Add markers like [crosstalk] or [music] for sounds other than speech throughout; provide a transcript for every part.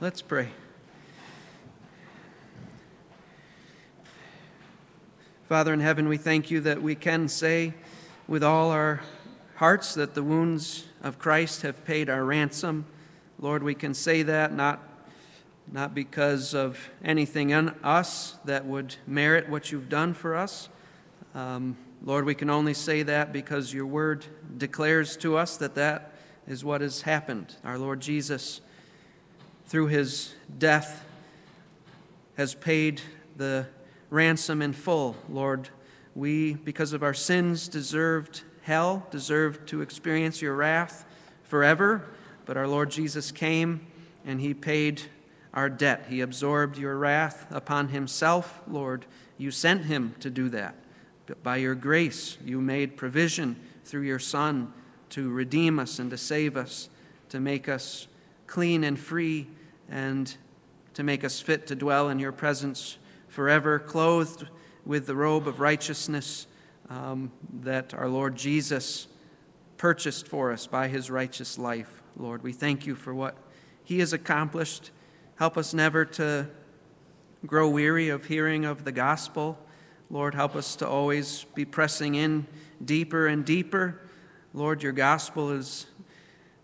Let's pray. Father in heaven, we thank you that we can say with all our hearts that the wounds of Christ have paid our ransom. Lord, we can say that not, not because of anything in us that would merit what you've done for us. Um, Lord, we can only say that because your word declares to us that that is what has happened. Our Lord Jesus through his death, has paid the ransom in full. Lord, we, because of our sins, deserved hell, deserved to experience your wrath forever. But our Lord Jesus came and he paid our debt. He absorbed your wrath upon himself, Lord. You sent him to do that. But by your grace, you made provision through your Son to redeem us and to save us, to make us clean and free and to make us fit to dwell in your presence forever, clothed with the robe of righteousness um, that our Lord Jesus purchased for us by his righteous life. Lord, we thank you for what he has accomplished. Help us never to grow weary of hearing of the gospel. Lord, help us to always be pressing in deeper and deeper. Lord, your gospel is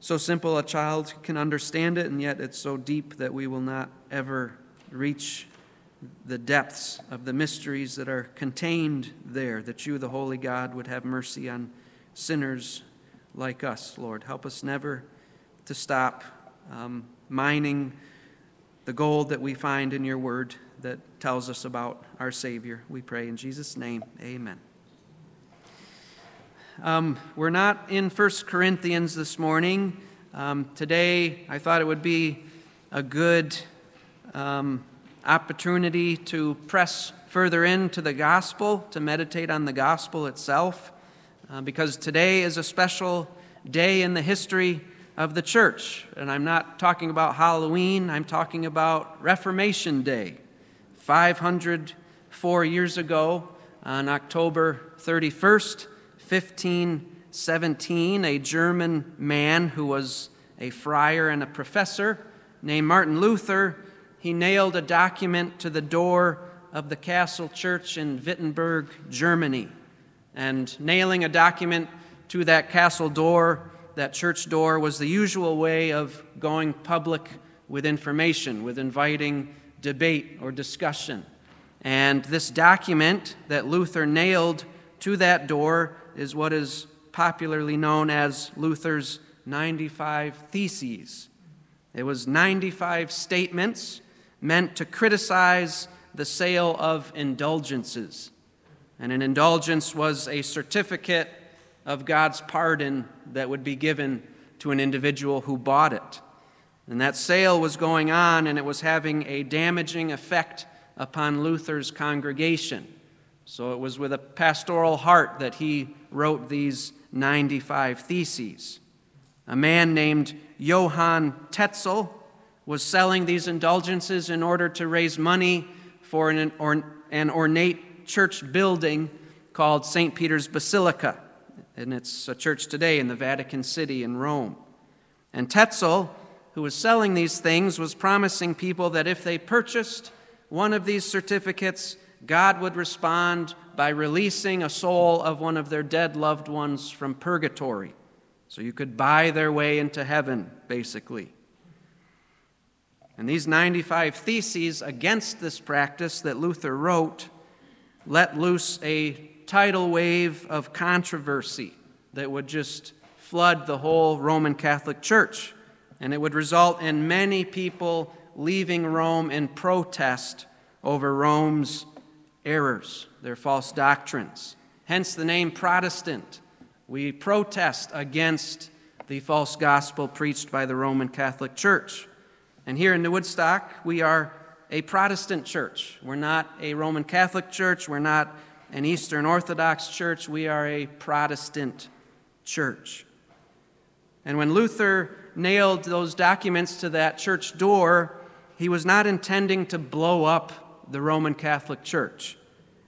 so simple a child can understand it, and yet it's so deep that we will not ever reach the depths of the mysteries that are contained there, that you, the Holy God, would have mercy on sinners like us, Lord. Help us never to stop um, mining the gold that we find in your word that tells us about our Savior. We pray in Jesus' name, amen. Um, we're not in 1 Corinthians this morning. Um, today, I thought it would be a good um, opportunity to press further into the gospel, to meditate on the gospel itself, uh, because today is a special day in the history of the church. And I'm not talking about Halloween, I'm talking about Reformation Day. 504 years ago, on October 31st, 1517, a German man who was a friar and a professor named Martin Luther, he nailed a document to the door of the castle church in Wittenberg, Germany. And nailing a document to that castle door, that church door, was the usual way of going public with information, with inviting debate or discussion. And this document that Luther nailed to that door is what is popularly known as Luther's 95 Theses. It was 95 statements meant to criticize the sale of indulgences. And an indulgence was a certificate of God's pardon that would be given to an individual who bought it. And that sale was going on, and it was having a damaging effect upon Luther's congregation. So it was with a pastoral heart that he wrote these 95 Theses. A man named Johann Tetzel was selling these indulgences in order to raise money for an, an ornate church building called St. Peter's Basilica. And it's a church today in the Vatican City in Rome. And Tetzel, who was selling these things, was promising people that if they purchased one of these certificates, God would respond by releasing a soul of one of their dead loved ones from purgatory. So you could buy their way into heaven, basically. And these 95 theses against this practice that Luther wrote let loose a tidal wave of controversy that would just flood the whole Roman Catholic Church. And it would result in many people leaving Rome in protest over Rome's errors, their false doctrines. Hence the name Protestant. We protest against the false gospel preached by the Roman Catholic Church. And here in New Woodstock, we are a Protestant church. We're not a Roman Catholic church. We're not an Eastern Orthodox church. We are a Protestant church. And when Luther nailed those documents to that church door, he was not intending to blow up the Roman Catholic Church.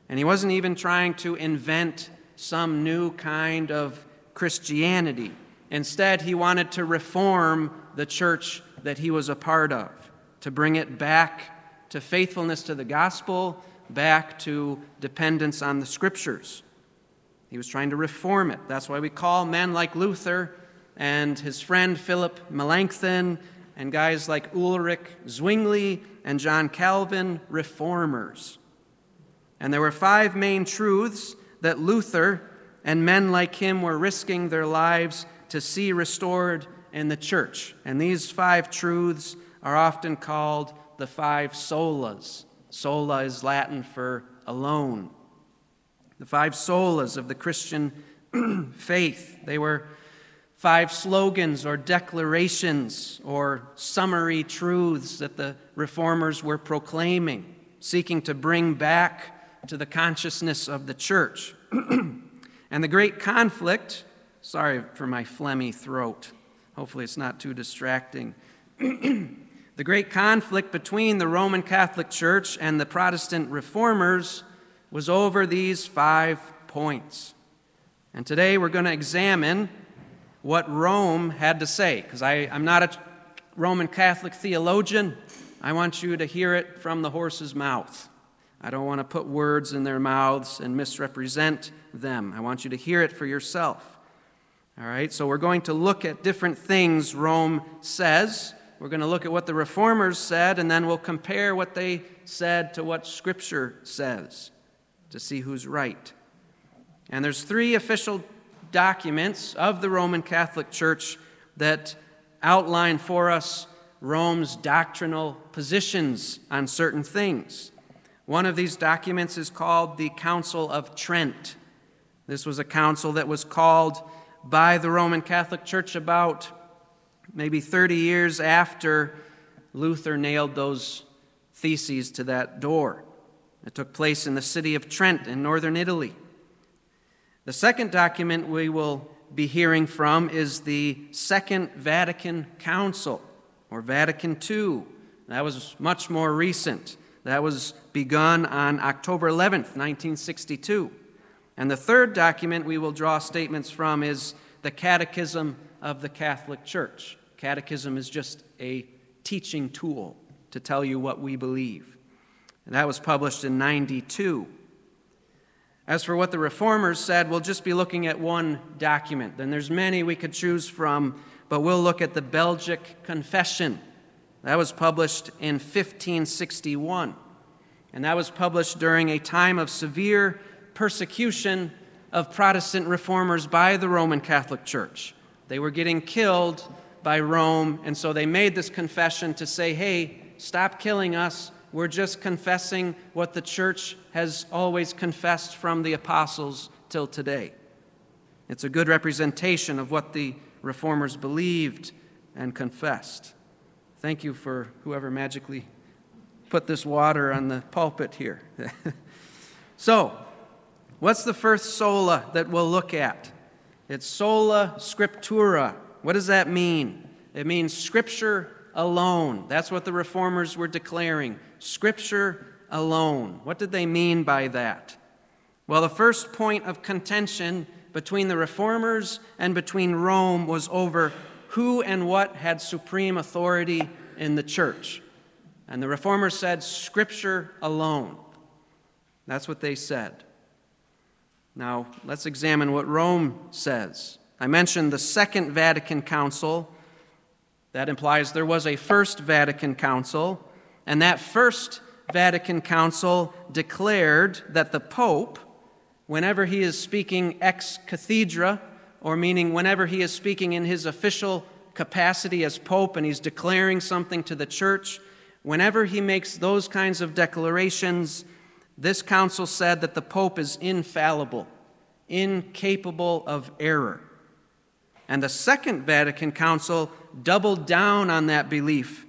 And he wasn't even trying to invent some new kind of Christianity. Instead, he wanted to reform the church that he was a part of, to bring it back to faithfulness to the gospel, back to dependence on the scriptures. He was trying to reform it. That's why we call men like Luther and his friend Philip Melanchthon and guys like Ulrich Zwingli and John Calvin reformers. And there were five main truths that Luther and men like him were risking their lives to see restored in the church. And these five truths are often called the five solas. Sola is Latin for alone. The five solas of the Christian [clears throat] faith. They were five slogans or declarations or summary truths that the reformers were proclaiming, seeking to bring back to the consciousness of the church. [clears throat] and the great conflict, sorry for my phlegmy throat, hopefully it's not too distracting. [clears throat] the great conflict between the Roman Catholic Church and the Protestant reformers was over these five points. And today we're going to examine what Rome had to say, because I'm not a Roman Catholic theologian. I want you to hear it from the horse's mouth. I don't want to put words in their mouths and misrepresent them. I want you to hear it for yourself. All right, so we're going to look at different things Rome says. We're going to look at what the reformers said, and then we'll compare what they said to what Scripture says to see who's right. And there's three official documents of the Roman Catholic Church that outline for us Rome's doctrinal positions on certain things. One of these documents is called the Council of Trent. This was a council that was called by the Roman Catholic Church about maybe 30 years after Luther nailed those theses to that door. It took place in the city of Trent in northern Italy. The second document we will be hearing from is the Second Vatican Council, or Vatican II. That was much more recent. That was begun on October 11th, 1962. And the third document we will draw statements from is the Catechism of the Catholic Church. Catechism is just a teaching tool to tell you what we believe. And that was published in 92. As for what the reformers said, we'll just be looking at one document. Then there's many we could choose from, but we'll look at the Belgic Confession. That was published in 1561. And that was published during a time of severe persecution of Protestant reformers by the Roman Catholic Church. They were getting killed by Rome, and so they made this confession to say, hey, stop killing us. We're just confessing what the church has always confessed from the apostles till today. It's a good representation of what the reformers believed and confessed. Thank you for whoever magically put this water on the pulpit here. [laughs] so, what's the first sola that we'll look at? It's sola scriptura. What does that mean? It means scripture alone. That's what the reformers were declaring. Scripture alone. What did they mean by that? Well, the first point of contention between the reformers and between Rome was over who and what had supreme authority in the church. And the reformers said, Scripture alone. That's what they said. Now, let's examine what Rome says. I mentioned the Second Vatican Council. That implies there was a First Vatican Council. And that First Vatican Council declared that the Pope, whenever he is speaking ex cathedra, or meaning whenever he is speaking in his official capacity as Pope and he's declaring something to the church, whenever he makes those kinds of declarations, this council said that the Pope is infallible, incapable of error. And the Second Vatican Council doubled down on that belief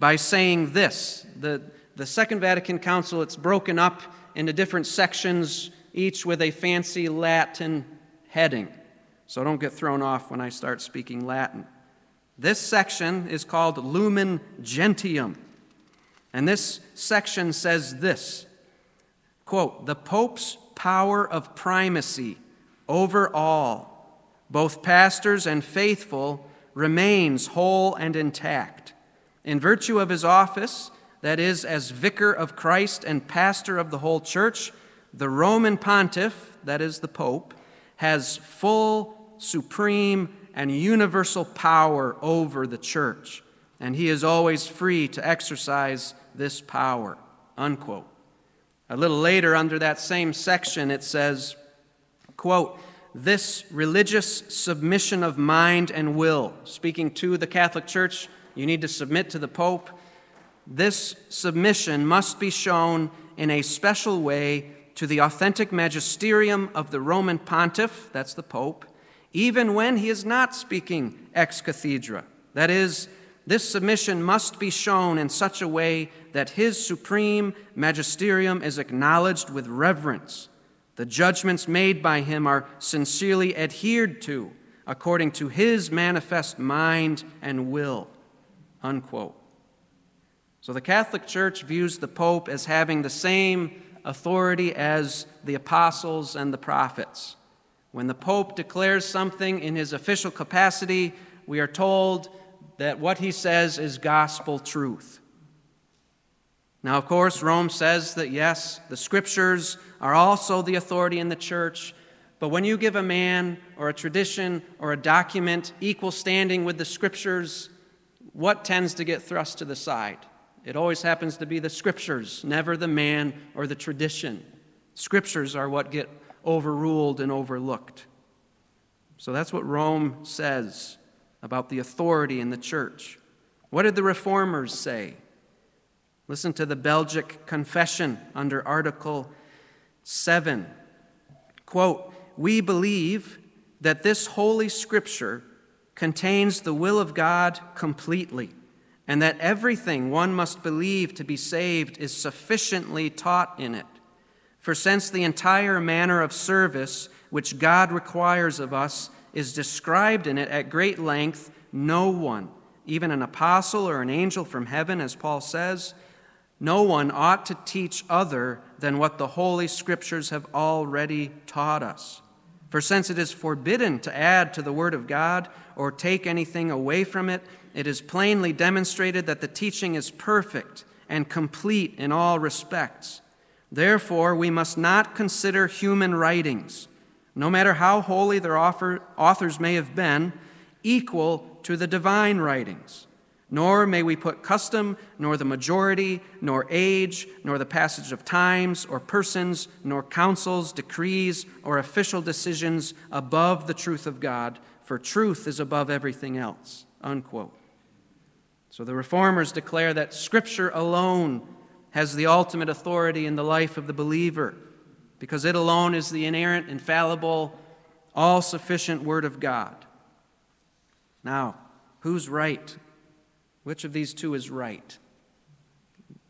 by saying this the, the Second Vatican Council, it's broken up into different sections, each with a fancy Latin heading. So don't get thrown off when I start speaking Latin. This section is called Lumen Gentium. And this section says this quote, the Pope's power of primacy over all, both pastors and faithful, remains whole and intact In virtue of his office, that is, as vicar of Christ and pastor of the whole church, the Roman pontiff, that is, the Pope, has full, supreme, and universal power over the church, and he is always free to exercise this power. Unquote. A little later, under that same section, it says, quote, this religious submission of mind and will, speaking to the Catholic Church, you need to submit to the Pope. This submission must be shown in a special way to the authentic magisterium of the Roman pontiff, that's the Pope, even when he is not speaking ex cathedra. That is, this submission must be shown in such a way that his supreme magisterium is acknowledged with reverence. The judgments made by him are sincerely adhered to according to his manifest mind and will. Unquote. So the Catholic Church views the Pope as having the same authority as the apostles and the prophets. When the Pope declares something in his official capacity, we are told that what he says is gospel truth. Now, of course, Rome says that yes, the scriptures are also the authority in the church, but when you give a man or a tradition or a document equal standing with the scriptures, what tends to get thrust to the side? It always happens to be the scriptures, never the man or the tradition. Scriptures are what get overruled and overlooked. So that's what Rome says about the authority in the church. What did the reformers say? Listen to the Belgic Confession under Article 7. Quote, We believe that this holy scripture contains the will of God completely, and that everything one must believe to be saved is sufficiently taught in it. For since the entire manner of service which God requires of us is described in it at great length, no one, even an apostle or an angel from heaven, as Paul says, no one ought to teach other than what the Holy Scriptures have already taught us. For since it is forbidden to add to the Word of God or take anything away from it, it is plainly demonstrated that the teaching is perfect and complete in all respects. Therefore, we must not consider human writings no matter how holy their authors may have been, equal to the divine writings. Nor may we put custom, nor the majority, nor age, nor the passage of times, or persons, nor councils, decrees, or official decisions above the truth of God, for truth is above everything else. Unquote. So the reformers declare that Scripture alone has the ultimate authority in the life of the believer because it alone is the inerrant, infallible, all sufficient Word of God. Now, who's right? Which of these two is right?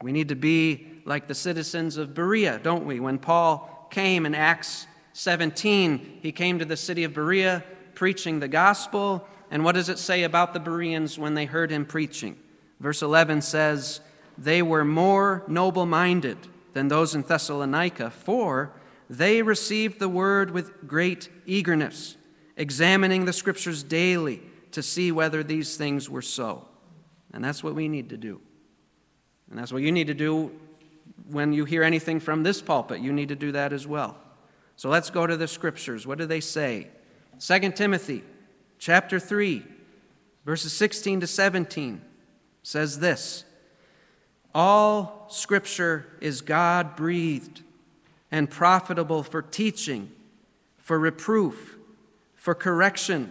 We need to be like the citizens of Berea, don't we? When Paul came in Acts 17, he came to the city of Berea preaching the gospel. And what does it say about the Bereans when they heard him preaching? Verse 11 says, They were more noble minded than those in Thessalonica, for they received the word with great eagerness, examining the scriptures daily to see whether these things were so. And that's what we need to do. And that's what you need to do when you hear anything from this pulpit. You need to do that as well. So let's go to the scriptures. What do they say? 2 Timothy chapter 3, verses 16 to 17 says this All scripture is God breathed and profitable for teaching, for reproof, for correction,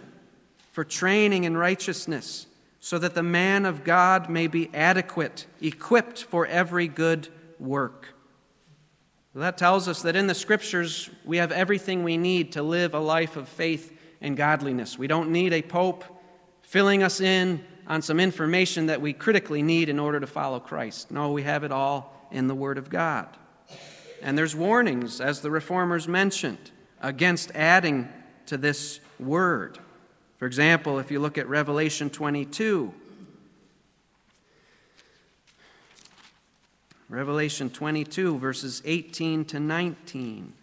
for training in righteousness, so that the man of God may be adequate, equipped for every good work. That tells us that in the scriptures we have everything we need to live a life of faith and godliness. We don't need a pope filling us in on some information that we critically need in order to follow Christ. No, we have it all in the Word of God. And there's warnings, as the reformers mentioned, against adding to this word. For example, if you look at Revelation 22, Revelation 22, verses 18 to 19.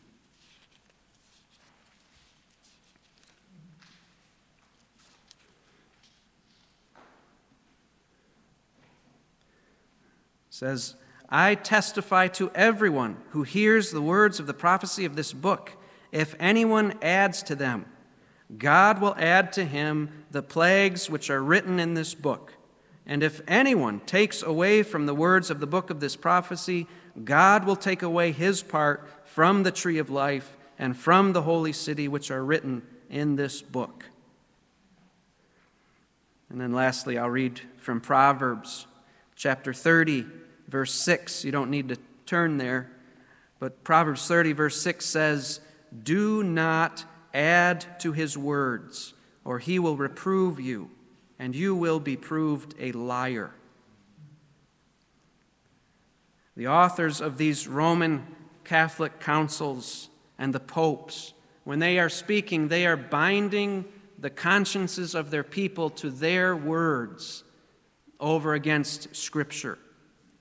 says, I testify to everyone who hears the words of the prophecy of this book. If anyone adds to them, God will add to him the plagues which are written in this book. And if anyone takes away from the words of the book of this prophecy, God will take away his part from the tree of life and from the holy city which are written in this book. And then lastly, I'll read from Proverbs chapter 30, verse 6. You don't need to turn there, but Proverbs 30, verse 6 says, Do not add to his words, or he will reprove you, and you will be proved a liar. The authors of these Roman Catholic councils and the popes, when they are speaking, they are binding the consciences of their people to their words over against Scripture.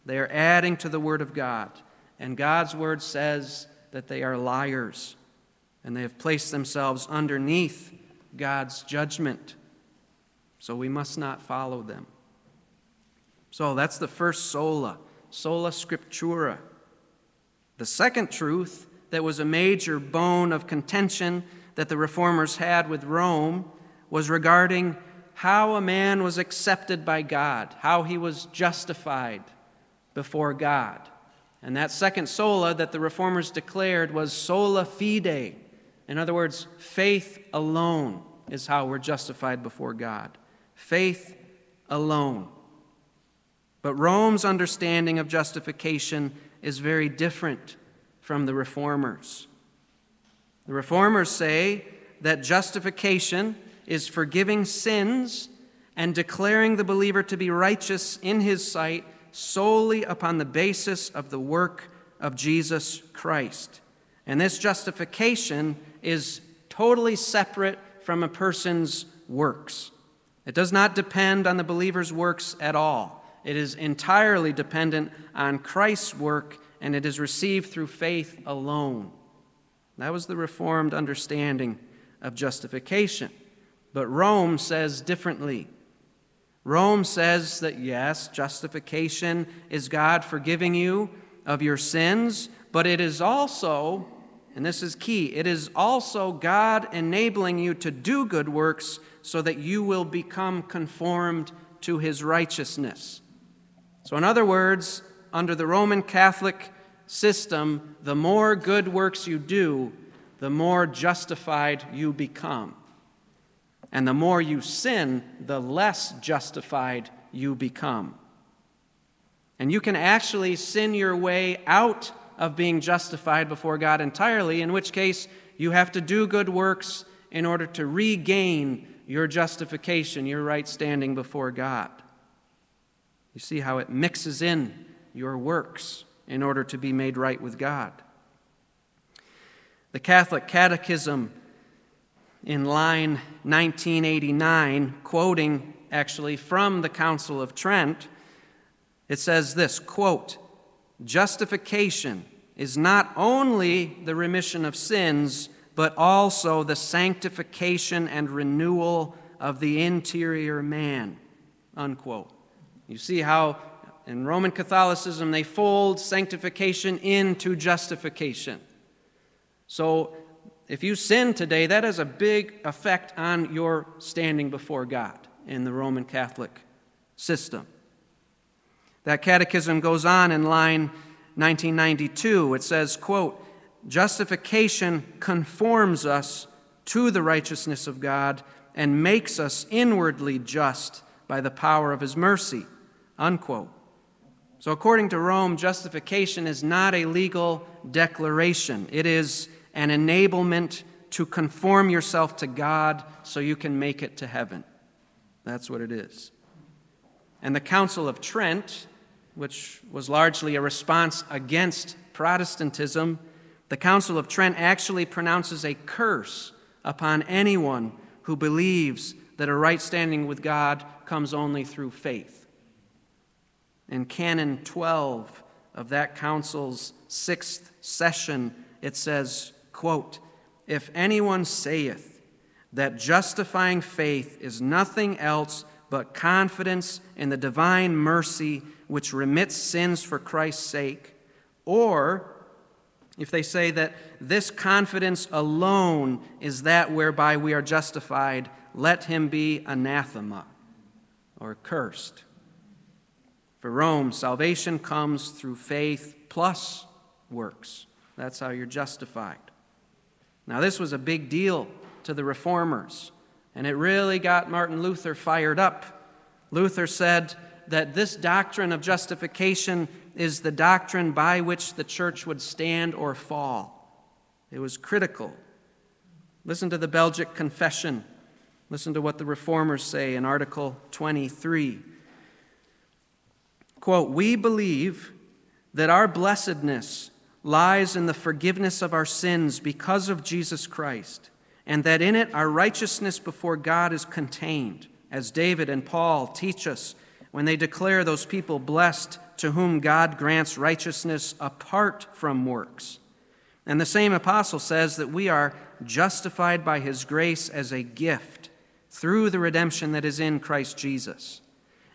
They are adding to the Word of God. And God's Word says that they are liars and they have placed themselves underneath God's judgment. So we must not follow them. So that's the first sola, sola scriptura. The second truth that was a major bone of contention that the reformers had with Rome was regarding how a man was accepted by God, how he was justified before God. And that second sola that the reformers declared was sola fide. In other words, faith alone is how we're justified before God. Faith alone. But Rome's understanding of justification is very different from the reformers. The reformers say that justification is forgiving sins and declaring the believer to be righteous in his sight solely upon the basis of the work of Jesus Christ. And this justification is totally separate from a person's works. It does not depend on the believer's works at all. It is entirely dependent on Christ's work, and it is received through faith alone. That was the Reformed understanding of justification. But Rome says differently. Rome says that yes, justification is God forgiving you of your sins, but it is also, and this is key, it is also God enabling you to do good works so that you will become conformed to his righteousness. So, in other words, under the Roman Catholic system, the more good works you do, the more justified you become. And the more you sin, the less justified you become. And you can actually sin your way out of being justified before God entirely, in which case you have to do good works in order to regain your justification, your right standing before God. You see how it mixes in your works in order to be made right with God. The Catholic Catechism in line 1989, quoting actually from the Council of Trent, it says this quote, Justification is not only the remission of sins, but also the sanctification and renewal of the interior man. Unquote. You see how in Roman Catholicism they fold sanctification into justification. So if you sin today, that has a big effect on your standing before God in the Roman Catholic system. That catechism goes on in line 1992. It says, quote, justification conforms us to the righteousness of God and makes us inwardly just by the power of his mercy, unquote. So, according to Rome, justification is not a legal declaration. It is an enablement to conform yourself to God so you can make it to heaven. That's what it is. And the Council of Trent, which was largely a response against Protestantism, the Council of Trent actually pronounces a curse upon anyone who believes that a right standing with God comes only through faith. In Canon 12 of that council's sixth session, it says, quote, If anyone saith that justifying faith is nothing else but confidence in the divine mercy which remits sins for Christ's sake, or if they say that this confidence alone is that whereby we are justified, let him be anathema or cursed. For Rome, salvation comes through faith plus works. That's how you're justified. Now, this was a big deal to the reformers, and it really got Martin Luther fired up. Luther said that this doctrine of justification is the doctrine by which the church would stand or fall. It was critical. Listen to the Belgic Confession. Listen to what the reformers say in Article 23. Quote, We believe that our blessedness lies in the forgiveness of our sins because of Jesus Christ, and that in it our righteousness before God is contained, as David and Paul teach us when they declare those people blessed to whom God grants righteousness apart from works. And the same apostle says that we are justified by his grace as a gift through the redemption that is in Christ Jesus.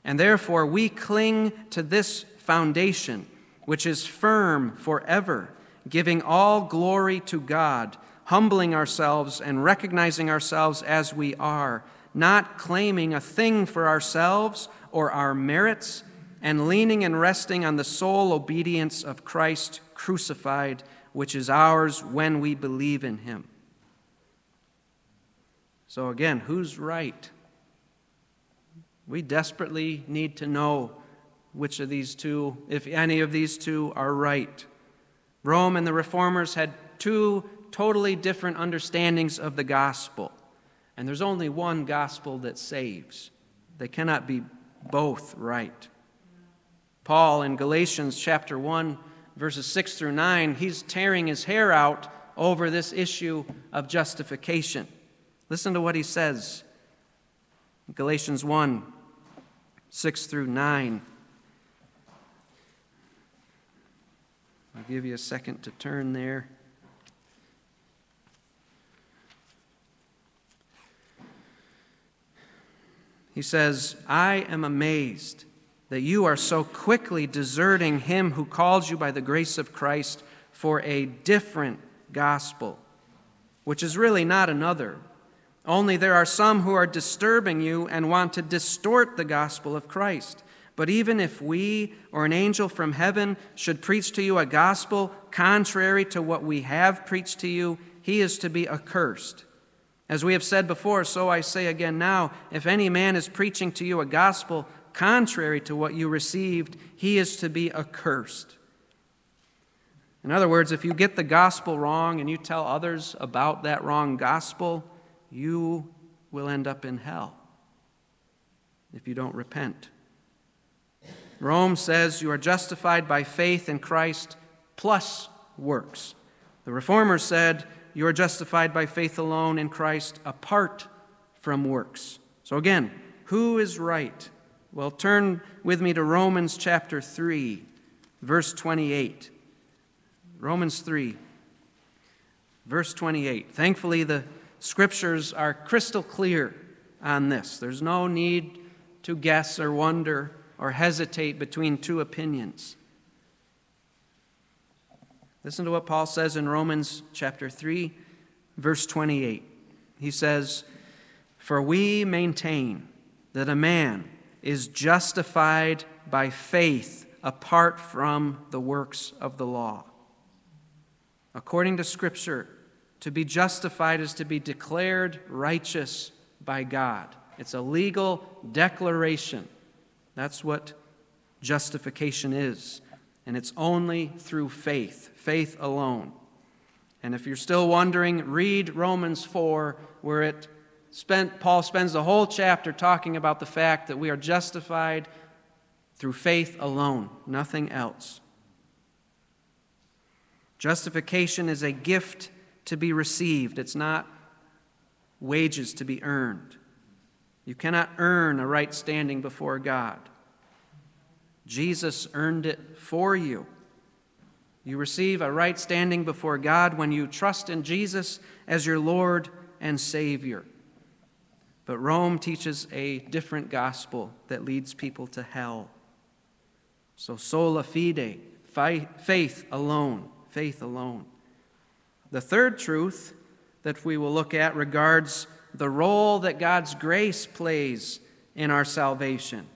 And therefore, we cling to this foundation, which is firm forever, giving all glory to God, humbling ourselves and recognizing ourselves as we are, not claiming a thing for ourselves or our merits, and leaning and resting on the sole obedience of Christ crucified, which is ours when we believe in him. So, again, who's right? We desperately need to know which of these two, if any of these two, are right. Rome and the reformers had two totally different understandings of the gospel. And there's only one gospel that saves. They cannot be both right. Paul in Galatians chapter 1, verses 6 through 9, he's tearing his hair out over this issue of justification. Listen to what he says. Galatians 1, 6 through 9. I'll give you a second to turn there. He says, I am amazed that you are so quickly deserting him who calls you by the grace of Christ for a different gospel, which is really not another. Only there are some who are disturbing you and want to distort the gospel of Christ. But even if we or an angel from heaven should preach to you a gospel contrary to what we have preached to you, he is to be accursed. As we have said before, so I say again now if any man is preaching to you a gospel contrary to what you received, he is to be accursed. In other words, if you get the gospel wrong and you tell others about that wrong gospel, you will end up in hell if you don't repent. Rome says you are justified by faith in Christ plus works. The Reformers said you are justified by faith alone in Christ apart from works. So, again, who is right? Well, turn with me to Romans chapter 3, verse 28. Romans 3, verse 28. Thankfully, the scriptures are crystal clear on this. There's no need to guess or wonder or hesitate between two opinions. Listen to what Paul says in Romans chapter 3, verse 28. He says, For we maintain that a man is justified by faith apart from the works of the law. According to Scripture, to be justified is to be declared righteous by God. It's a legal declaration. That's what justification is. And it's only through faith faith alone. And if you're still wondering, read Romans 4, where it spent, Paul spends the whole chapter talking about the fact that we are justified through faith alone, nothing else. Justification is a gift to be received, it's not wages to be earned. You cannot earn a right standing before God. Jesus earned it for you. You receive a right standing before God when you trust in Jesus as your Lord and Savior. But Rome teaches a different gospel that leads people to hell. So, sola fide, faith alone, faith alone. The third truth that we will look at regards the role that God's grace plays in our salvation.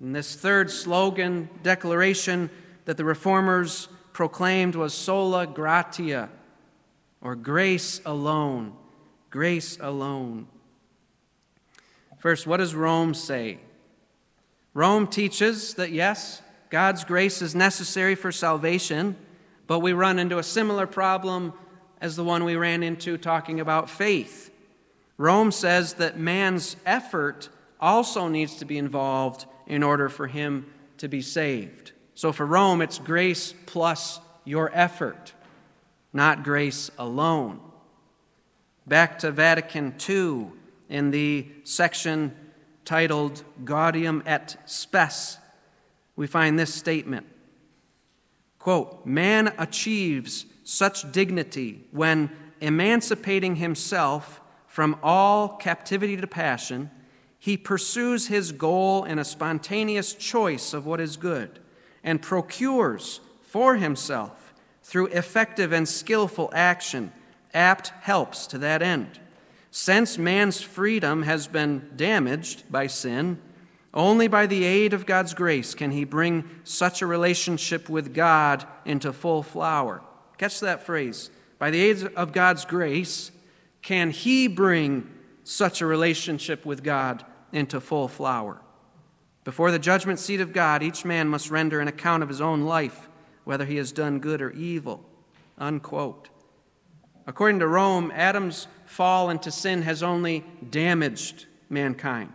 And this third slogan, declaration that the reformers proclaimed was sola gratia, or grace alone. Grace alone. First, what does Rome say? Rome teaches that yes, God's grace is necessary for salvation, but we run into a similar problem as the one we ran into talking about faith. Rome says that man's effort also needs to be involved in order for him to be saved. So for Rome, it's grace plus your effort, not grace alone. Back to Vatican II in the section titled Gaudium et Spes, we find this statement quote, Man achieves such dignity when emancipating himself from all captivity to passion, he pursues his goal in a spontaneous choice of what is good and procures for himself, through effective and skillful action, apt helps to that end. Since man's freedom has been damaged by sin, only by the aid of God's grace can he bring such a relationship with God into full flower. Catch that phrase. By the aid of God's grace, can he bring such a relationship with God into full flower? Before the judgment seat of God, each man must render an account of his own life, whether he has done good or evil. Unquote. According to Rome, Adam's fall into sin has only damaged mankind.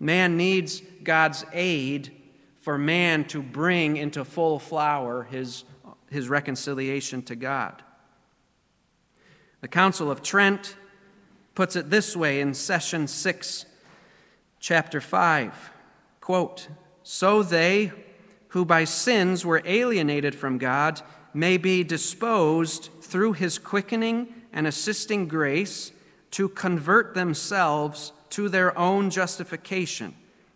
Man needs God's aid for man to bring into full flower his, his reconciliation to God. The Council of Trent puts it this way in session 6, chapter 5. Quote, so they who by sins were alienated from God may be disposed through his quickening and assisting grace to convert themselves to their own justification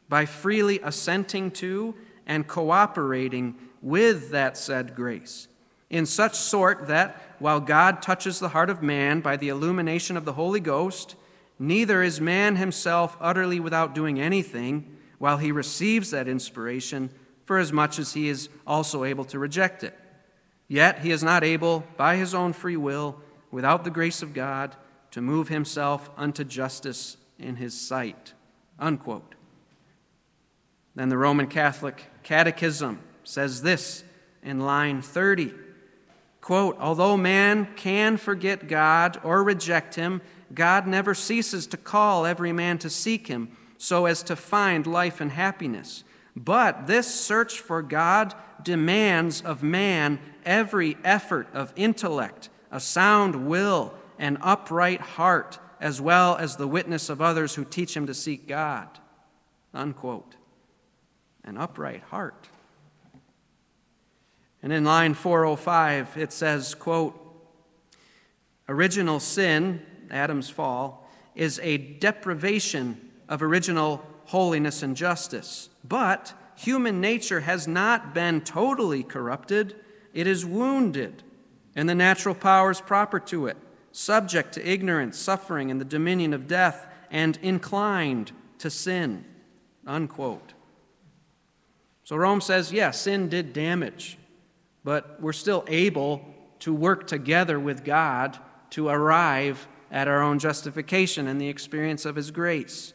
by freely assenting to and cooperating with that said grace, in such sort that, while God touches the heart of man by the illumination of the Holy Ghost, neither is man himself utterly without doing anything while he receives that inspiration, for as much as he is also able to reject it. Yet he is not able, by his own free will, without the grace of God, to move himself unto justice in his sight. Unquote. Then the Roman Catholic Catechism says this in line 30 quote, Although man can forget God or reject him, God never ceases to call every man to seek him so as to find life and happiness. But this search for God demands of man every effort of intellect, a sound will, an upright heart, as well as the witness of others who teach him to seek God. Unquote. An upright heart. And in line 405, it says, quote, Original sin, Adam's fall, is a deprivation of original holiness and justice. But human nature has not been totally corrupted, it is wounded, and the natural powers proper to it, subject to ignorance, suffering, and the dominion of death, and inclined to sin. Unquote. So Rome says, yes, sin did damage, but we're still able to work together with God to arrive at our own justification and the experience of His grace.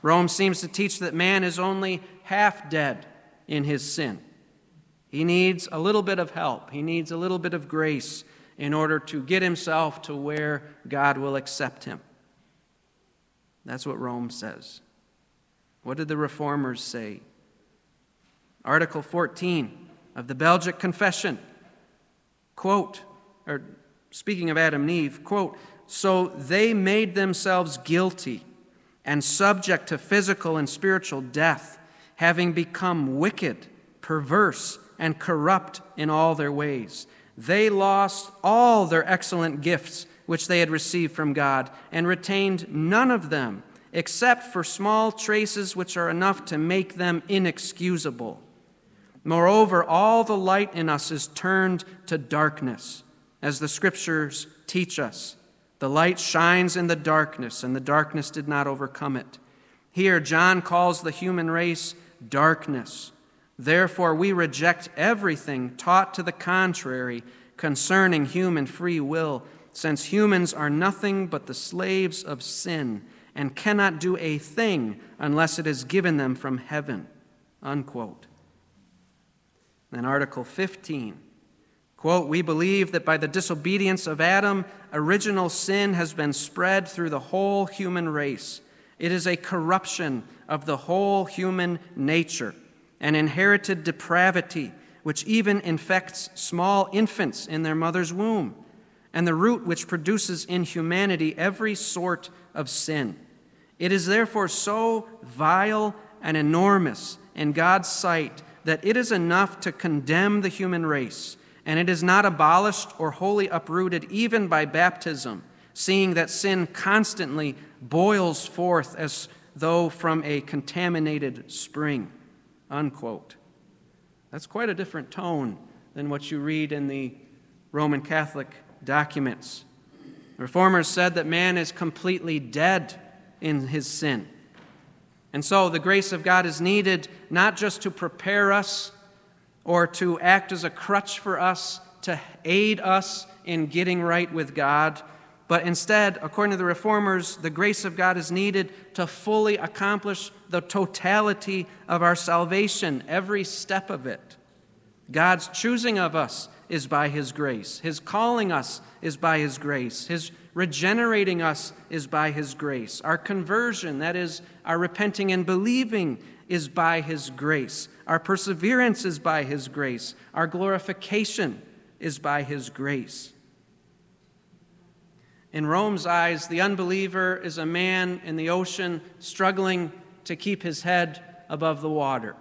Rome seems to teach that man is only half dead in his sin. He needs a little bit of help, he needs a little bit of grace in order to get himself to where God will accept him. That's what Rome says. What did the reformers say? Article 14 of the Belgic Confession, quote, or speaking of Adam and Eve, quote, so they made themselves guilty and subject to physical and spiritual death, having become wicked, perverse, and corrupt in all their ways. They lost all their excellent gifts which they had received from God, and retained none of them, except for small traces which are enough to make them inexcusable. Moreover, all the light in us is turned to darkness, as the scriptures teach us. The light shines in the darkness, and the darkness did not overcome it. Here, John calls the human race darkness. Therefore, we reject everything taught to the contrary concerning human free will, since humans are nothing but the slaves of sin and cannot do a thing unless it is given them from heaven. Unquote. Then Article 15. Quote, we believe that by the disobedience of Adam, original sin has been spread through the whole human race. It is a corruption of the whole human nature, an inherited depravity which even infects small infants in their mother's womb, and the root which produces in humanity every sort of sin. It is therefore so vile and enormous in God's sight that it is enough to condemn the human race, and it is not abolished or wholly uprooted even by baptism, seeing that sin constantly boils forth as though from a contaminated spring. Unquote. That's quite a different tone than what you read in the Roman Catholic documents. Reformers said that man is completely dead in his sin. And so the grace of God is needed not just to prepare us or to act as a crutch for us, to aid us in getting right with God, but instead, according to the reformers, the grace of God is needed to fully accomplish the totality of our salvation, every step of it. God's choosing of us is by His grace, His calling us is by His grace, His regenerating us is by His grace. Our conversion, that is, our repenting and believing, is by His grace. Our perseverance is by His grace. Our glorification is by His grace. In Rome's eyes, the unbeliever is a man in the ocean struggling to keep his head above the water.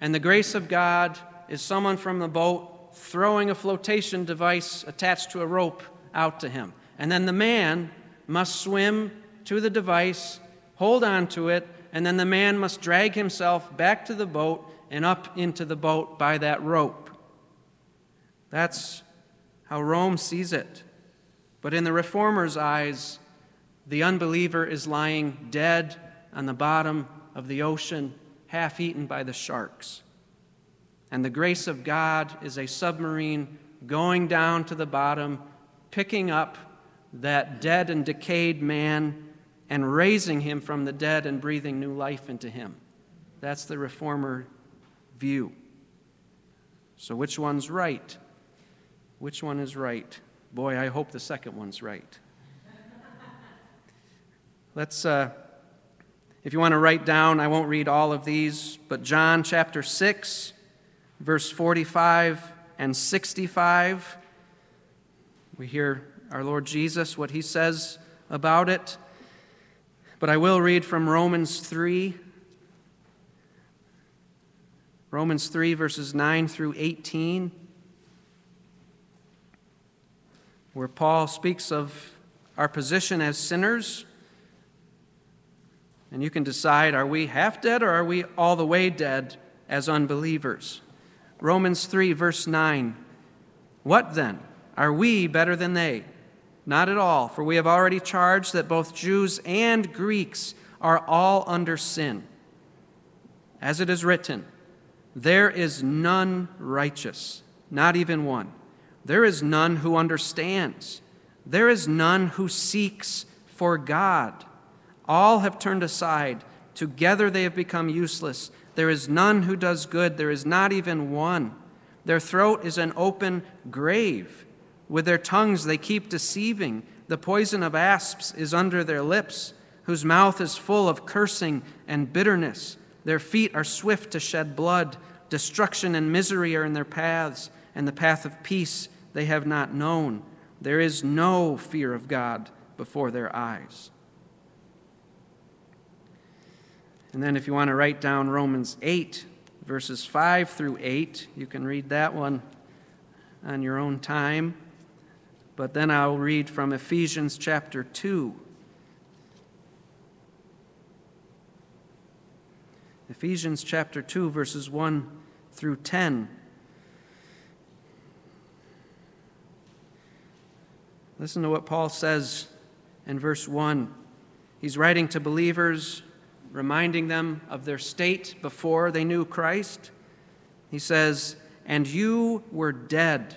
And the grace of God is someone from the boat throwing a flotation device attached to a rope out to him. And then the man must swim to the device, hold on to it, and then the man must drag himself back to the boat and up into the boat by that rope. That's how Rome sees it. But in the reformer's eyes, the unbeliever is lying dead on the bottom of the ocean, half eaten by the sharks. And the grace of God is a submarine going down to the bottom, picking up that dead and decayed man and raising him from the dead and breathing new life into him. That's the reformer view. So, which one's right? Which one is right? Boy, I hope the second one's right. [laughs] Let's, uh, if you want to write down, I won't read all of these, but John chapter 6, verse 45 and 65. We hear our Lord Jesus, what he says about it. But I will read from Romans 3. Romans 3, verses 9 through 18, where Paul speaks of our position as sinners. And you can decide are we half dead or are we all the way dead as unbelievers? Romans 3, verse 9. What then? Are we better than they? Not at all, for we have already charged that both Jews and Greeks are all under sin. As it is written, there is none righteous, not even one. There is none who understands. There is none who seeks for God. All have turned aside. Together they have become useless. There is none who does good. There is not even one. Their throat is an open grave. With their tongues they keep deceiving. The poison of asps is under their lips, whose mouth is full of cursing and bitterness. Their feet are swift to shed blood. Destruction and misery are in their paths, and the path of peace they have not known. There is no fear of God before their eyes. And then, if you want to write down Romans 8, verses 5 through 8, you can read that one on your own time. But then I'll read from Ephesians chapter 2. Ephesians chapter 2, verses 1 through 10. Listen to what Paul says in verse 1. He's writing to believers, reminding them of their state before they knew Christ. He says, And you were dead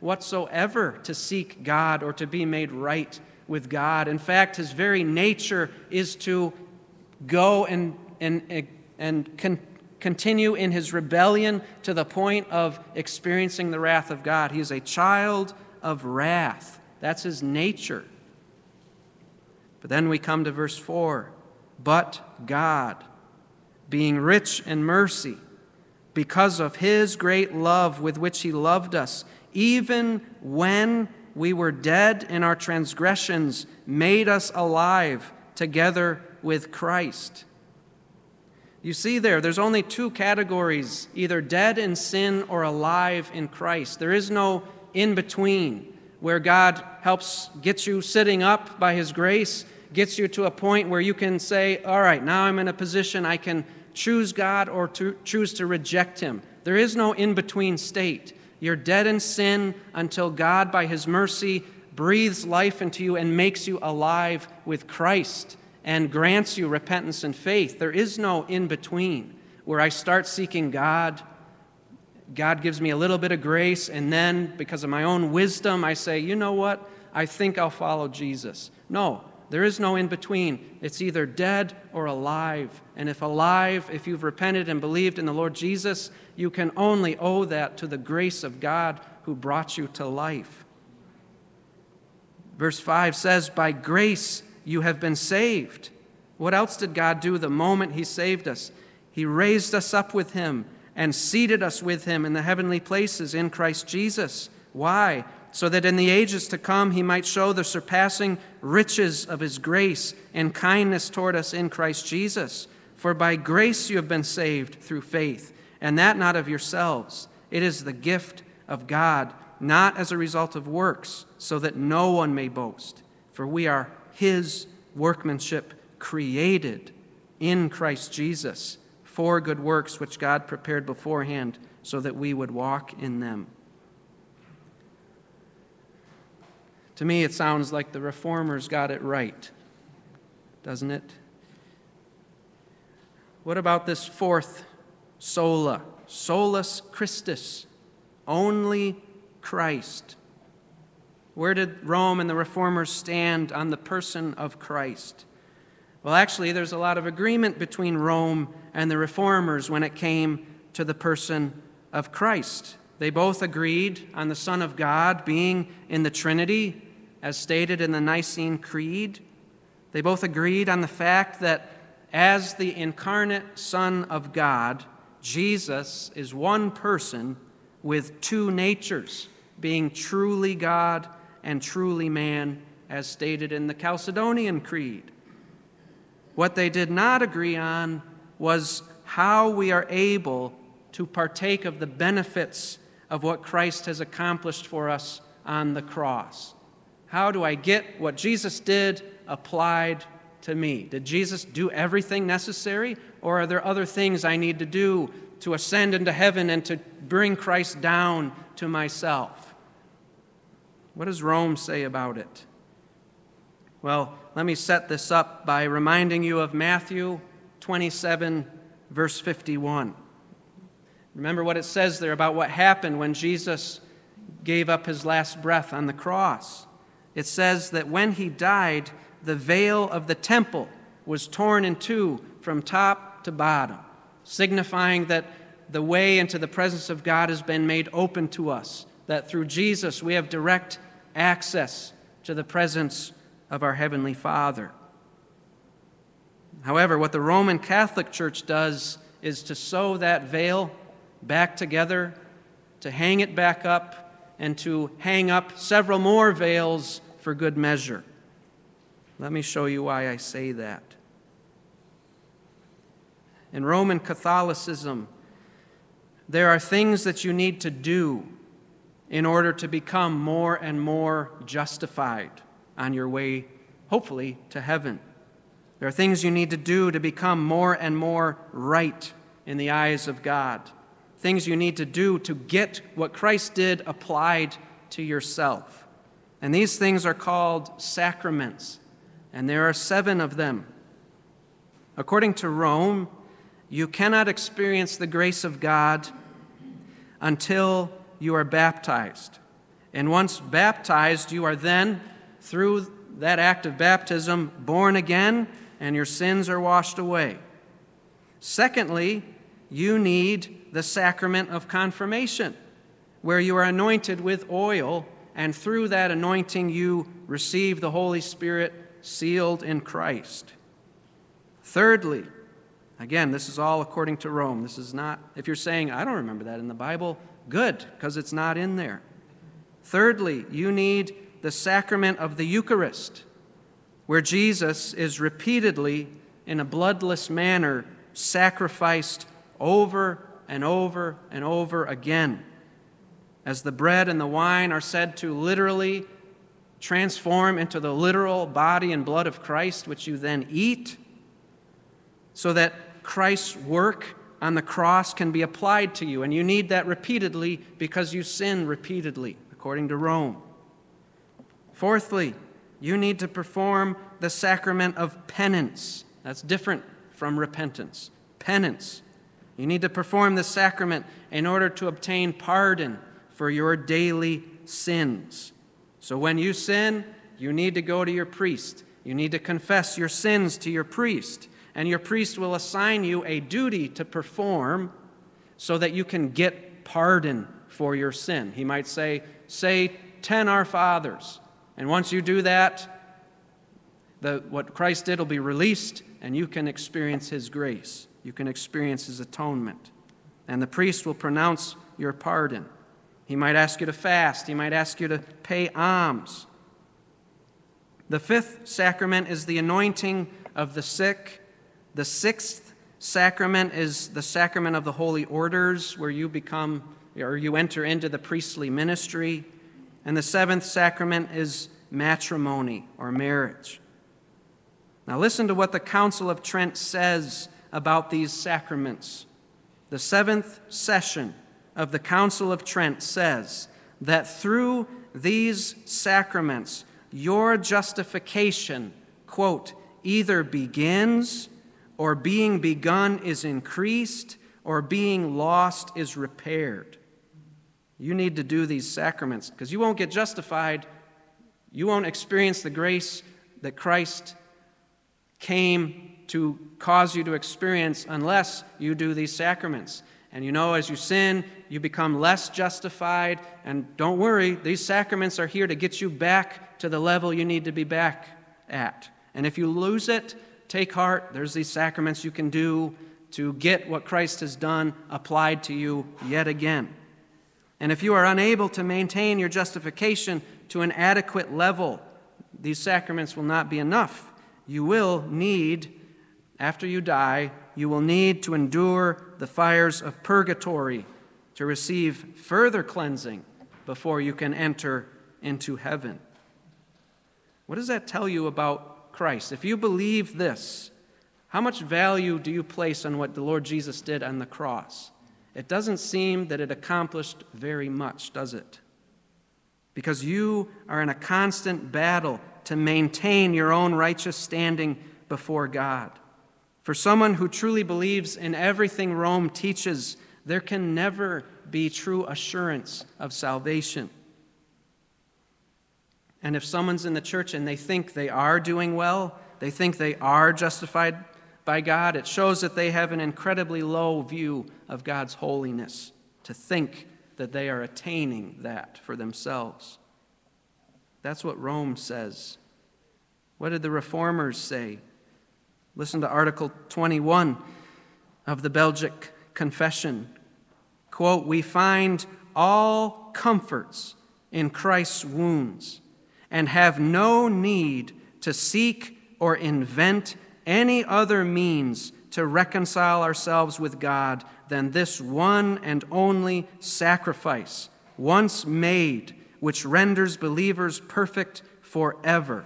whatsoever to seek God or to be made right with God. In fact, his very nature is to go and, and, and con- continue in his rebellion to the point of experiencing the wrath of God. He is a child of wrath. That's his nature. But then we come to verse 4 But God, being rich in mercy, because of his great love with which he loved us, even when we were dead in our transgressions, made us alive together with Christ. You see there, there's only two categories either dead in sin or alive in Christ. There is no in between where God helps get you sitting up by His grace, gets you to a point where you can say, All right, now I'm in a position I can choose God or to choose to reject Him. There is no in between state. You're dead in sin until God, by His mercy, breathes life into you and makes you alive with Christ and grants you repentance and faith. There is no in between where I start seeking God God gives me a little bit of grace, and then because of my own wisdom, I say, you know what? I think I'll follow Jesus. No, there is no in between. It's either dead or alive. And if alive, if you've repented and believed in the Lord Jesus, you can only owe that to the grace of God who brought you to life. Verse 5 says, By grace you have been saved. What else did God do the moment He saved us? He raised us up with Him and seated us with him in the heavenly places in Christ Jesus. Why? So that in the ages to come he might show the surpassing riches of his grace and kindness toward us in Christ Jesus. For by grace you have been saved through faith, and that not of yourselves. It is the gift of God, not as a result of works, so that no one may boast. For we are his workmanship, created in Christ Jesus for good works which God prepared beforehand so that we would walk in them. To me, it sounds like the reformers got it right, doesn't it? What about this fourth sola? Solus Christus, only Christ. Where did Rome and the reformers stand on the person of Christ? Well, actually, there's a lot of agreement between Rome and the reformers when it came to the person of Christ. They both agreed on the Son of God being in the Trinity, as stated in the Nicene Creed. They both agreed on the fact that as the incarnate Son of God, Jesus is one person with two natures, being truly God and truly man, as stated in the Chalcedonian Creed. What they did not agree on was how we are able to partake of the benefits of what Christ has accomplished for us on the cross. How do I get what Jesus did applied to me? Did Jesus do everything necessary, or are there other things I need to do to ascend into heaven and to bring Christ down to myself? What does Rome say about it? Well, let me set this up by reminding you of Matthew 27, verse 51. Remember what it says there about what happened when Jesus gave up his last breath on the cross. It says that when he died, the veil of the temple was torn in two from top to bottom, signifying that the way into the presence of God has been made open to us, that through Jesus we have direct access to the presence of our Heavenly Father. However, what the Roman Catholic Church does is to sew that veil back together to hang it back up and to hang up several more veils for good measure. Let me show you why I say that. In Roman Catholicism, there are things that you need to do in order to become more and more justified on your way, hopefully, to heaven. There are things you need to do to become more and more right in the eyes of God. Things you need to do to get what Christ did applied to yourself. And these things are called sacraments, and there are seven of them. According to Rome, you cannot experience the grace of God until you are baptized. And once baptized, you are then, through that act of baptism, born again, and your sins are washed away. Secondly, you need the sacrament of confirmation, where you are anointed with oil, and through that anointing, you receive the Holy Spirit sealed in Christ. Thirdly, again, this is all according to Rome. This is not, if you're saying, I don't remember that in the Bible, good, because it's not in there. Thirdly, you need the sacrament of the Eucharist, where Jesus is repeatedly, in a bloodless manner, sacrificed over and over and over again. As the bread and the wine are said to literally transform into the literal body and blood of Christ, which you then eat, so that Christ's work on the cross can be applied to you. And you need that repeatedly because you sin repeatedly, according to Rome. Fourthly, you need to perform the sacrament of penance. That's different from repentance. Penance. You need to perform the sacrament in order to obtain pardon for your daily sins. So when you sin, you need to go to your priest. You need to confess your sins to your priest and your priest will assign you a duty to perform so that you can get pardon for your sin. He might say, Say 10 Our Fathers. And once you do that, the, what Christ did will be released, and you can experience His grace. You can experience His atonement. And the priest will pronounce your pardon. He might ask you to fast, He might ask you to pay alms. The fifth sacrament is the anointing of the sick the sixth sacrament is the sacrament of the holy orders, where you become or you enter into the priestly ministry. And the seventh sacrament is matrimony or marriage. Now, listen to what the Council of Trent says about these sacraments. The seventh session of the Council of Trent says that through these sacraments, your justification, quote, either begins or being begun is increased, or being lost is repaired. You need to do these sacraments because you won't get justified. You won't experience the grace that Christ came to cause you to experience unless you do these sacraments. And you know, as you sin, you become less justified. And don't worry, these sacraments are here to get you back to the level you need to be back at. And if you lose it, take heart. There's these sacraments you can do to get what Christ has done applied to you yet again. And if you are unable to maintain your justification to an adequate level, these sacraments will not be enough. You will need, after you die, you will need to endure the fires of purgatory to receive further cleansing before you can enter into heaven. What does that tell you about Christ, if you believe this, how much value do you place on what the Lord Jesus did on the cross? It doesn't seem that it accomplished very much, does it? Because you are in a constant battle to maintain your own righteous standing before God. For someone who truly believes in everything Rome teaches, there can never be true assurance of salvation. And if someone's in the church and they think they are doing well, they think they are justified by God, it shows that they have an incredibly low view of God's holiness to think that they are attaining that for themselves. That's what Rome says. What did the reformers say? Listen to Article 21 of the Belgic Confession. Quote, We find all comforts in Christ's wounds and have no need to seek or invent any other means to reconcile ourselves with God than this one and only sacrifice, once made, which renders believers perfect forever.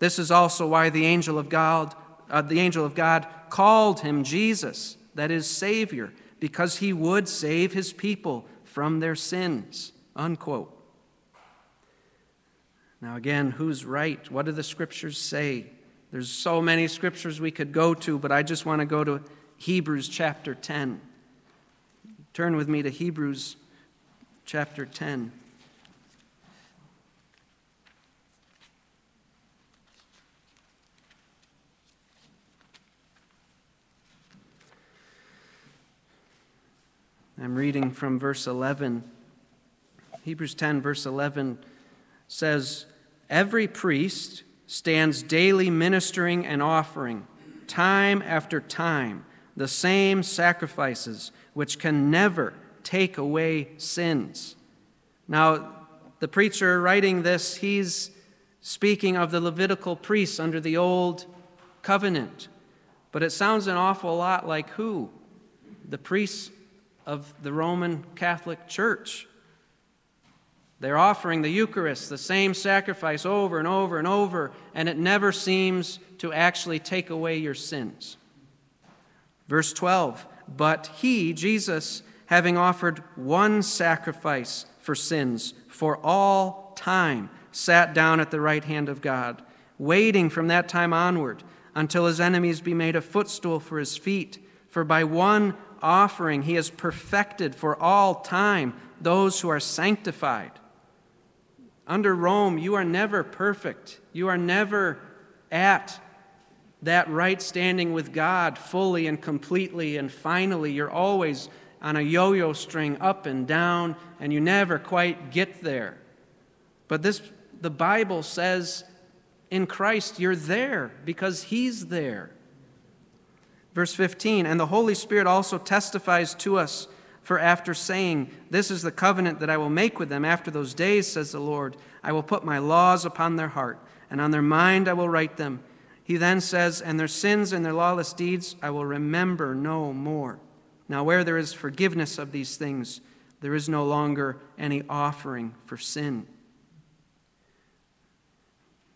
This is also why the angel of God, uh, the angel of God called him Jesus, that is Savior, because he would save his people from their sins. Unquote. Now, again, who's right? What do the scriptures say? There's so many scriptures we could go to, but I just want to go to Hebrews chapter 10. Turn with me to Hebrews chapter 10. I'm reading from verse 11. Hebrews 10, verse 11 says, Every priest stands daily ministering and offering, time after time, the same sacrifices, which can never take away sins. Now, the preacher writing this, he's speaking of the Levitical priests under the old covenant. But it sounds an awful lot like who? The priests of the Roman Catholic Church. They're offering the Eucharist, the same sacrifice over and over and over, and it never seems to actually take away your sins. Verse 12 But he, Jesus, having offered one sacrifice for sins for all time, sat down at the right hand of God, waiting from that time onward until his enemies be made a footstool for his feet. For by one offering, he has perfected for all time those who are sanctified. Under Rome, you are never perfect. You are never at that right standing with God fully and completely and finally. You're always on a yo yo string up and down, and you never quite get there. But this, the Bible says in Christ, you're there because He's there. Verse 15, and the Holy Spirit also testifies to us, for after saying, This is the covenant that I will make with them after those days, says the Lord, I will put my laws upon their heart, and on their mind I will write them. He then says, And their sins and their lawless deeds I will remember no more. Now, where there is forgiveness of these things, there is no longer any offering for sin.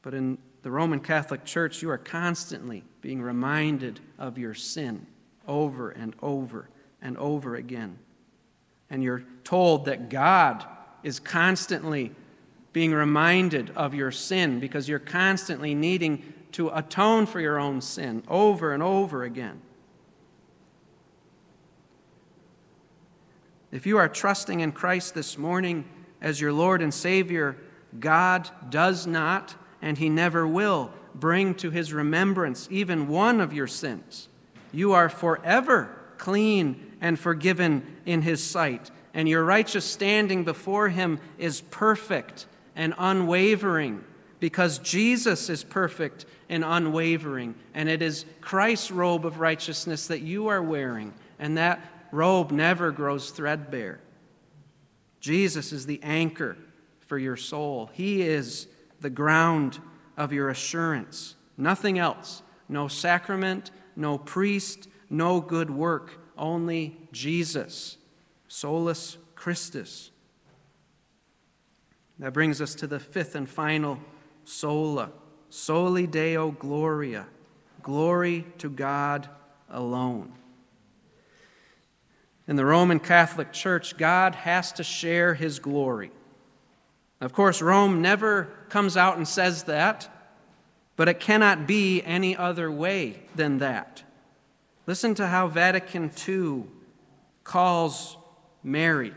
But in the Roman Catholic Church, you are constantly being reminded of your sin over and over and over again. And you're told that God is constantly being reminded of your sin because you're constantly needing to atone for your own sin over and over again. If you are trusting in Christ this morning as your Lord and Savior, God does not and he never will bring to his remembrance even one of your sins. You are forever clean and forgiven in his sight, and your righteous standing before him is perfect and unwavering because Jesus is perfect and unwavering, and it is Christ's robe of righteousness that you are wearing, and that robe never grows threadbare. Jesus is the anchor for your soul. He is the ground of your assurance. Nothing else. No sacrament, no priest, no good work. Only Jesus. Solus Christus. That brings us to the fifth and final sola. Soli Deo Gloria. Glory to God alone. In the Roman Catholic Church, God has to share his glory. Of course, Rome never comes out and says that, but it cannot be any other way than that. Listen to how Vatican II calls Mary,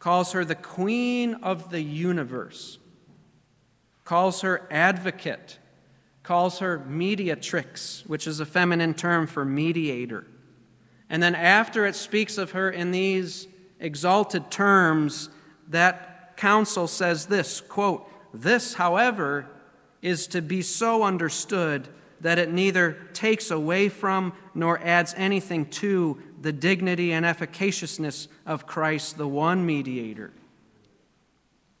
calls her the queen of the universe, calls her advocate, calls her mediatrix, which is a feminine term for mediator. And then after it speaks of her in these exalted terms, that council says this quote, This, however, is to be so understood that it neither takes away from nor adds anything to the dignity and efficaciousness of Christ, the one mediator.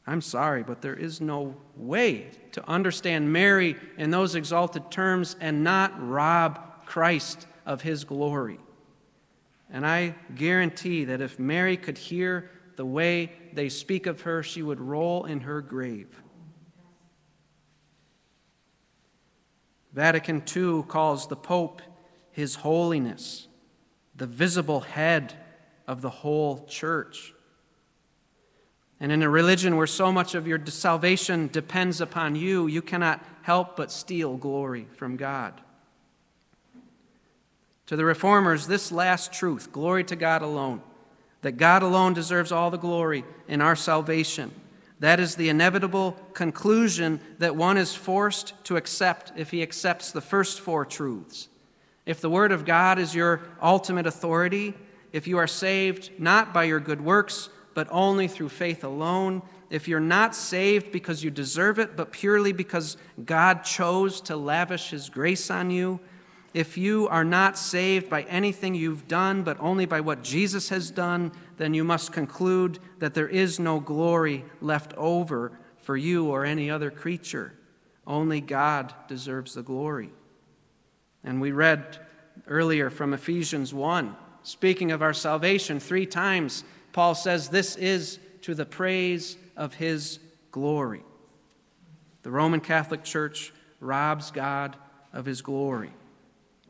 I'm sorry, but there is no way to understand Mary in those exalted terms and not rob Christ of his glory. And I guarantee that if Mary could hear the way they speak of her, she would roll in her grave. Vatican II calls the Pope His Holiness, the visible head of the whole church. And in a religion where so much of your salvation depends upon you, you cannot help but steal glory from God. To the reformers, this last truth, glory to God alone, that God alone deserves all the glory in our salvation, that is the inevitable conclusion that one is forced to accept if he accepts the first four truths. If the Word of God is your ultimate authority, if you are saved not by your good works, but only through faith alone, if you're not saved because you deserve it, but purely because God chose to lavish His grace on you, if you are not saved by anything you've done, but only by what Jesus has done, then you must conclude that there is no glory left over for you or any other creature. Only God deserves the glory. And we read earlier from Ephesians 1, speaking of our salvation, three times Paul says, This is to the praise of his glory. The Roman Catholic Church robs God of his glory.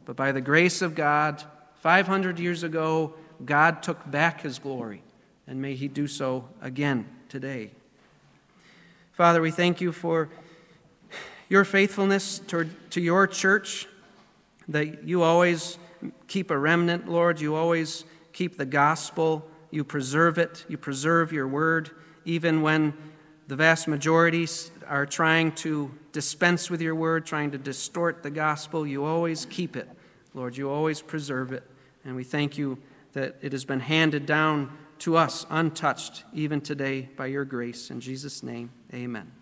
But by the grace of God, 500 years ago, God took back his glory, and may he do so again today. Father, we thank you for your faithfulness toward, to your church, that you always keep a remnant, Lord. You always keep the gospel. You preserve it. You preserve your word, even when the vast majority are trying to dispense with your word, trying to distort the gospel. You always keep it. Lord, you always preserve it, and we thank you that it has been handed down to us untouched even today by your grace. In Jesus' name, amen.